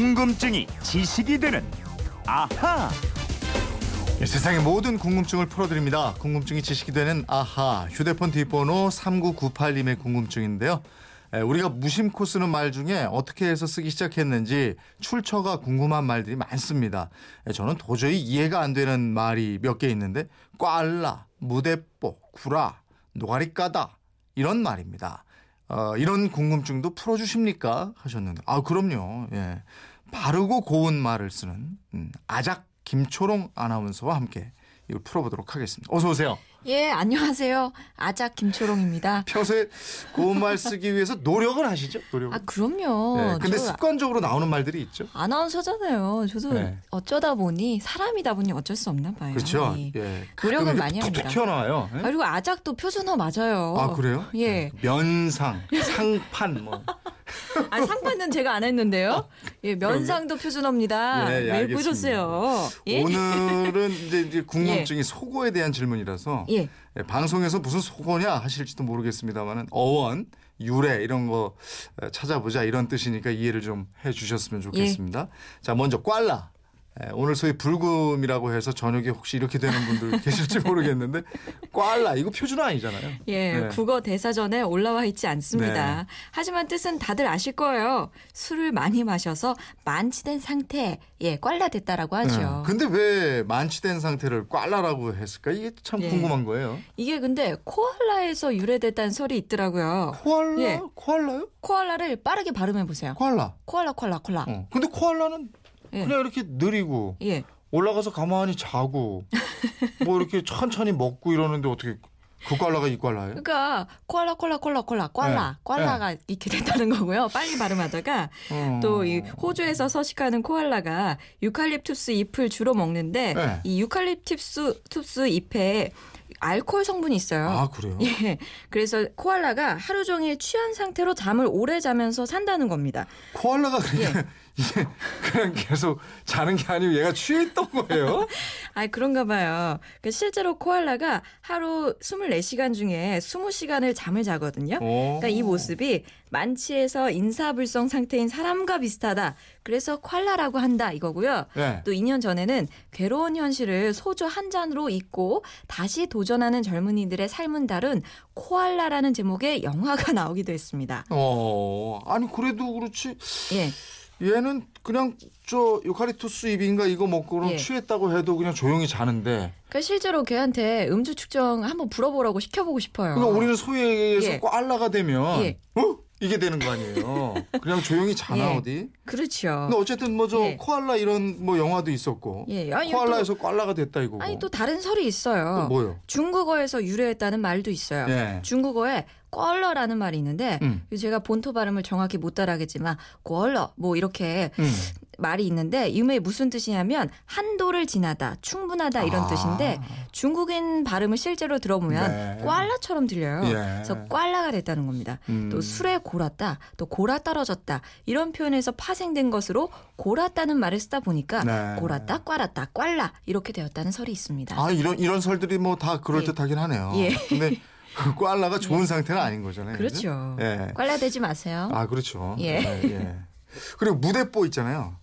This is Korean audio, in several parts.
궁금증이 지식이 되는 아하. 예, 세상의 모든 궁금증을 풀어드립니다. 궁금증이 지식이 되는 아하 휴대폰 뒷번호 3998님의 궁금증인데요. 에, 우리가 무심코 쓰는 말 중에 어떻게 해서 쓰기 시작했는지 출처가 궁금한 말들이 많습니다. 에, 저는 도저히 이해가 안 되는 말이 몇 개 있는데 꽐라, 무대뽀, 구라, 노가리 까다 이런 말입니다. 어, 이런 궁금증도 풀어주십니까? 하셨는데 아 그럼요. 예. 바르고 고운 말을 쓰는 음, 아작 김초롱 아나운서와 함께 이걸 풀어보도록 하겠습니다. 어서 오세요. 예, 안녕하세요. 아작 김초롱입니다. 평소에 고운 말 쓰기 위해서 노력을 하시죠? 노력을. 아, 그럼요. 네, 근데 저 습관적으로 나오는 말들이 있죠. 아나운서잖아요. 저도 네. 어쩌다 보니 사람이다 보니 어쩔 수 없나 봐요. 그렇죠. 예. 예. 노력은 가끔 많이 툭툭 합니다. 튀어나와요. 예? 아, 그리고 아작도 표준어 맞아요. 아 그래요? 예. 네. 면상, 상판 뭐. 아, 상판은 제가 안 했는데요. 예, 면상도 표준어입니다. 예, 예, 왜 알겠습니다. 보셨어요? 예? 오늘은 이제, 이제 궁금증이 속어에 대한 질문이라서 예. 예, 방송에서 무슨 속어냐 하실지도 모르겠습니다만은 어원, 유래 이런 거 에, 찾아보자 이런 뜻이니까 이해를 좀 해주셨으면 좋겠습니다. 자 먼저 꽐라. 예, 오늘 소위 불금이라고 해서 저녁에 혹시 이렇게 되는 분들 계실지 모르겠는데 꽐라 이거 표준어 아니잖아요. 예, 네. 국어 대사전에 올라와 있지 않습니다. 네. 하지만 뜻은 다들 아실 거예요. 술을 많이 마셔서 만취된 상태, 예, 꽐라 됐다라고 하죠. 예, 근데 왜 만취된 상태를 꽐라라고 했을까? 이게 참 예. 궁금한 거예요. 이게 근데 코알라에서 유래됐다는 설이 있더라고요. 코알라? 예. 코알라요? 코알라를 빠르게 발음해 보세요. 코알라. 코알라, 코알라, 코알라. 어. 근데 코알라는 예. 그냥 이렇게 느리고 예. 올라가서 가만히 자고 뭐 이렇게 천천히 먹고 이러는데 어떻게 그 꽐라가 이 꽐라예요? 그러니까 코알라, 코알라, 코알라, 코알라, 꽐라, 네. 꽐라가 이렇게 됐다는 거고요. 빨리 발음하다가 어. 또 이 호주에서 서식하는 코알라가 유칼립투스 잎을 주로 먹는데 네. 이 유칼립투스 투스 잎에 알코올 성분이 있어요. 아 그래요? 예. 그래서 코알라가 하루 종일 취한 상태로 잠을 오래 자면서 산다는 겁니다. 코알라가 그냥 예. 이게 그냥 계속 자는 게 아니고 얘가 취했던 거예요? 아, 그런가 봐요. 그 실제로 코알라가 하루 24시간 중에 20시간을 잠을 자거든요. 오. 그러니까 이 모습이 만취해서 인사불성 상태인 사람과 비슷하다. 그래서 콜라라고 한다 이거고요. 네. 또 2년 전에는 괴로운 현실을 소주 한 잔으로 잊고 다시 도전하는 젊은이들의 삶은 다른 코알라라는 제목의 영화가 나오기도 했습니다. 어 아니 그래도 그렇지 예. 얘는 그냥 저 유카리투스 잎인가 이거 먹고 그럼 예. 취했다고 해도 그냥 조용히 자는데 그러니까 실제로 걔한테 음주 측정 한번 불어보라고 시켜보고 싶어요. 그러니까 우리는 소위 얘기해서 예. 되면 예. 어? 이게 되는 거 아니에요. 그냥 조용히 자나 예. 어디? 그렇죠. 근데 어쨌든 뭐저 예. 코알라 이런 뭐 영화도 있었고 예. 아니, 코알라에서 꽐라가 됐다 이거고. 또, 아니 또 다른 설이 있어요. 또 뭐요? 중국어에서 유래했다는 말도 있어요. 예. 중국어에 껄러라는 말이 있는데 음. 제가 본토 발음을 정확히 못 따라하겠지만 껄러 뭐 이렇게 음. 말이 있는데 이음에 무슨 뜻이냐면 한도를 지나다 충분하다 이런 아. 뜻인데 중국인 발음을 실제로 들어보면 네. 꽐라처럼 들려요. 예. 그래서 꽐라가 됐다는 겁니다. 음. 또 술에 골았다, 또 골아 떨어졌다 이런 표현에서 파생된 것으로 골았다는 말을 쓰다 보니까 네. 골았다, 꽐랐다, 꽐라 이렇게 되었다는 설이 있습니다. 아 이런 이런 설들이 뭐 다 그럴 듯하긴 하네요. 예. 근데 그 꽐라가 좋은 상태는 아닌 거잖아요. 그렇죠. 예. 꽐라 되지 마세요. 아 그렇죠. 예. 예. 그리고 무대뽀 있잖아요.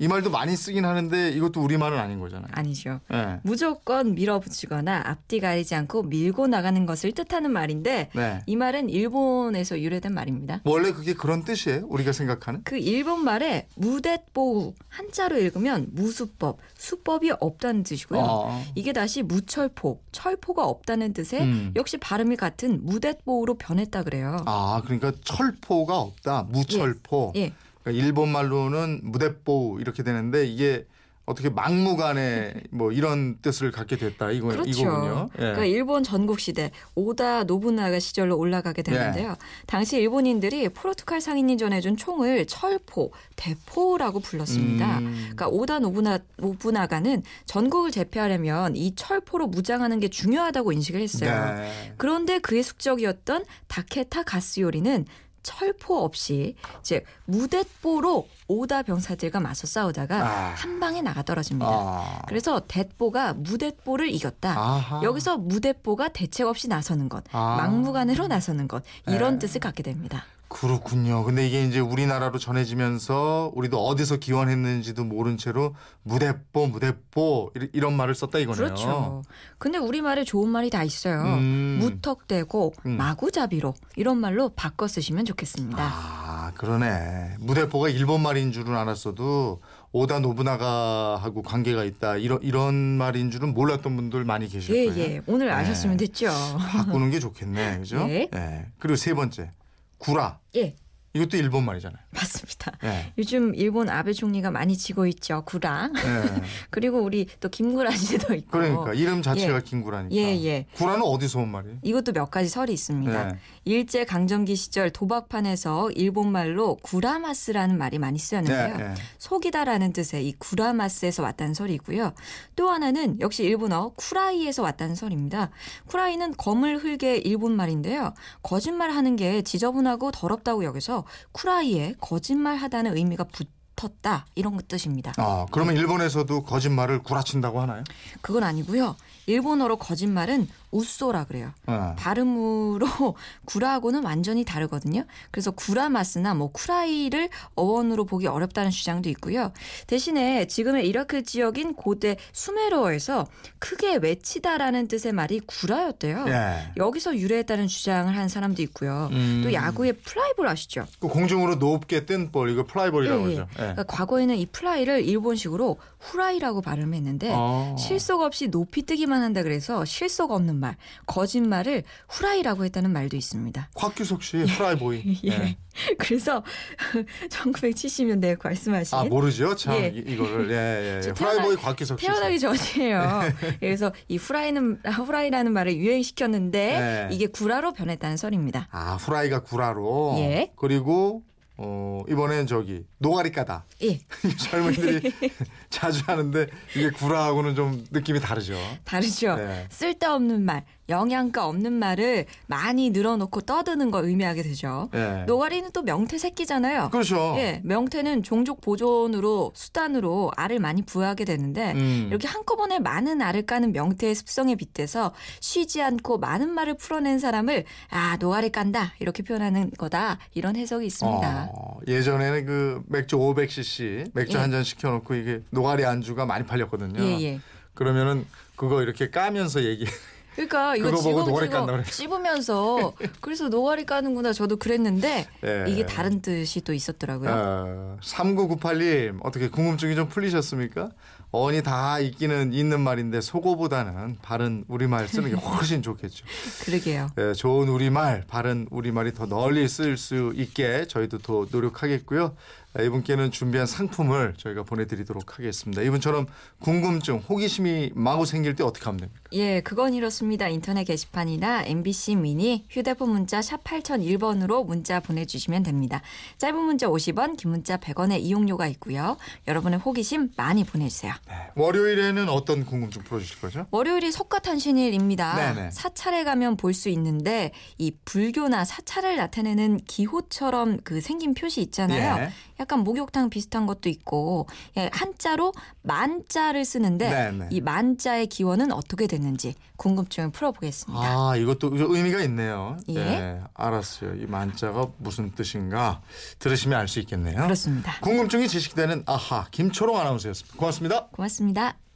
이 말도 많이 쓰긴 하는데 이것도 우리 말은 아닌 거잖아요. 아니죠. 예. 무조건 밀어붙이거나 앞뒤 가리지 않고 밀고 나가는 것을 뜻하는 말인데 네. 이 말은 일본에서 유래된 말입니다. 원래 그게 그런 뜻이에요? 우리가 생각하는? 그 일본 말에 무대뽀우 한자로 읽으면 무수법, 수법이 없다는 뜻이고요. 아. 이게 다시 무철포, 철포가 없다는 뜻에 음. 역시 발음이 같은 무대뽀우로 변했다 그래요. 아, 그러니까 철포가 없다. 무철포. 예. 그러니까 일본 말로는 무대뽀 이렇게 되는데 이게 어떻게 막무가내 뭐 이런 뜻을 갖게 됐다 이거 그렇죠. 이거군요. 예. 그러니까 일본 전국 시대 오다 노부나가 시절로 올라가게 예. 되는데요. 당시 일본인들이 포르투갈 상인이 전해준 총을 철포, 대포라고 불렀습니다. 음. 그러니까 오다 노부나, 노부나가는 전국을 제패하려면 이 철포로 무장하는 게 중요하다고 인식을 했어요. 네. 그런데 그의 숙적이었던 다케타 가스 요리는 철포 없이 즉 무대포로 오다 병사들과 맞서 싸우다가 아. 한 방에 나가 떨어집니다. 아. 그래서 대포가 무대포를 이겼다. 아하. 여기서 무대포가 대책 없이 나서는 것, 아. 막무가내로 나서는 것 이런 네. 뜻을 갖게 됩니다. 그렇군요. 근데 이게 이제 우리나라로 전해지면서 우리도 어디서 기원했는지도 모른 채로 무대뽀 무대뽀 이- 이런 말을 썼다 이거네요. 그렇죠. 근데 우리말에 좋은 말이 다 있어요. 음. 무턱대고 음. 마구잡이로 이런 말로 바꿔 쓰시면 좋겠습니다. 아 그러네. 무대뽀가 일본 말인 줄은 알았어도 오다 노부나가하고 관계가 있다 이런 이런 말인 줄은 몰랐던 분들 많이 계실 예, 거예요. 예. 오늘 네. 아셨으면 됐죠. 바꾸는 게 좋겠네, 그죠? 네. 예. 그리고 세 번째 구라. 예, 이것도 일본 말이잖아요. 맞습니다. 예. 요즘 일본 아베 총리가 많이 지고 있죠. 구랑. 예. 그리고 우리 또 김구라 씨도 있고. 그러니까 이름 자체가 예. 김구라니까. 예, 예. 구라는 어디서 온 말이에요? 이것도 몇 가지 설이 있습니다. 네. 일제 강점기 시절 도박판에서 일본 말로 구라마스라는 말이 많이 쓰였는데요. 네, 네. 속이다라는 뜻의 이 구라마스에서 왔다는 설이고요. 또 하나는 역시 일본어 쿠라이에서 왔다는 설입니다. 쿠라이는 검을 흘게 일본 말인데요. 거짓말하는 게 지저분하고 더럽다고 여겨서 쿠라이에 거짓말하다는 의미가 붙었다 이런 것 뜻입니다. 아, 그러면 일본에서도 거짓말을 구라친다고 하나요? 그건 아니고요. 일본어로 거짓말은 우쏘라 그래요. 어. 발음으로 구라하고는 완전히 다르거든요. 그래서 구라마스나 뭐 쿠라이를 어원으로 보기 어렵다는 주장도 있고요. 대신에 지금의 이라크 지역인 고대 수메르어에서 크게 외치다라는 뜻의 말이 구라였대요. 예. 여기서 유래했다는 주장을 한 사람도 있고요. 음. 또 야구의 플라이볼 아시죠? 그 공중으로 높게 뜬 볼, 이거 플라이볼이라고 예, 예. 그러죠. 예. 그러니까 과거에는 이 플라이를 일본식으로 후라이라고 발음했는데 어. 실속 없이 높이 뜨기만 한다 그래서 실속 없는 말, 거짓말을 후라이라고 했다는 말도 있습니다. 곽규석 씨 플라이보이. 예. 그래서 1970년대에 말씀하신 아 모르죠, 참 예. 이, 이거를 예, 예. 저 예. 플라이보이 곽규석 씨. 태어나기 전이에요. 그래서 이 후라이는 후라이라는 말을 유행시켰는데 네. 이게 구라로 변했다는 설입니다. 아 후라이가 구라로. 예. 그리고 어 이번엔 저기 노가리 까다. 예, 젊은이들이 자주 하는데 이게 구라하고는 좀 느낌이 다르죠. 다르죠. 네. 쓸데없는 말, 영양가 없는 말을 많이 늘어놓고 떠드는 걸 의미하게 되죠. 예. 노가리는 또 명태 새끼잖아요. 그렇죠. 예, 명태는 종족 보존으로 수단으로 알을 많이 부화하게 되는데 음. 이렇게 한꺼번에 많은 알을 까는 명태의 습성에 빗대서 쉬지 않고 많은 말을 풀어낸 사람을 아 노가리 깐다 이렇게 표현하는 거다 이런 해석이 있습니다. 어, 예전에는 그 맥주 500cc 맥주 예. 한잔 시켜놓고 이게 노가리 안주가 많이 팔렸거든요. 예, 예. 그러면은 그거 이렇게 까면서 얘기. 그러니까 이거 보고 노가리 깐다. 씹으면서 그래서 노가리 까는구나 저도 그랬는데 예. 이게 다른 뜻이 또 있었더라고요. 어, 3998님 어떻게 궁금증이 좀 풀리셨습니까? 어원이 다 있기는 있는 말인데 속어보다는 바른 우리말 쓰는 게 훨씬 좋겠죠. 그러게요. 예, 좋은 우리말, 바른 우리말이 더 널리 쓰일 수 있게 저희도 더 노력하겠고요. 아, 이분께는 준비한 상품을 저희가 보내드리도록 하겠습니다. 이분처럼 궁금증, 호기심이 마구 생길 때 어떻게 하면 됩니까? 예, 그건 이렇습니다. 인터넷 게시판이나 MBC 미니 휴대폰 문자 샵 8001번으로 문자 보내주시면 됩니다. 짧은 문자 50원, 긴 문자 100원의 이용료가 있고요. 여러분의 호기심 많이 보내주세요. 월요일에는 어떤 궁금증 풀어주실 거죠? 월요일이 석가탄신일입니다. 네네. 사찰에 가면 볼 수 있는데 이 불교나 사찰을 나타내는 기호처럼 그 생긴 표시 있잖아요. 예. 약간 목욕탕 비슷한 것도 있고 예, 한자로 만자를 쓰는데 네네. 이 만자의 기원은 어떻게 됐는지 궁금증을 풀어보겠습니다. 아, 이것도 의미가 있네요. 예. 알았어요. 이 만자가 무슨 뜻인가 들으시면 알 수 있겠네요. 그렇습니다. 궁금증이 지식되는 아하 김초롱 아나운서였습니다. 고맙습니다. 고맙습니다.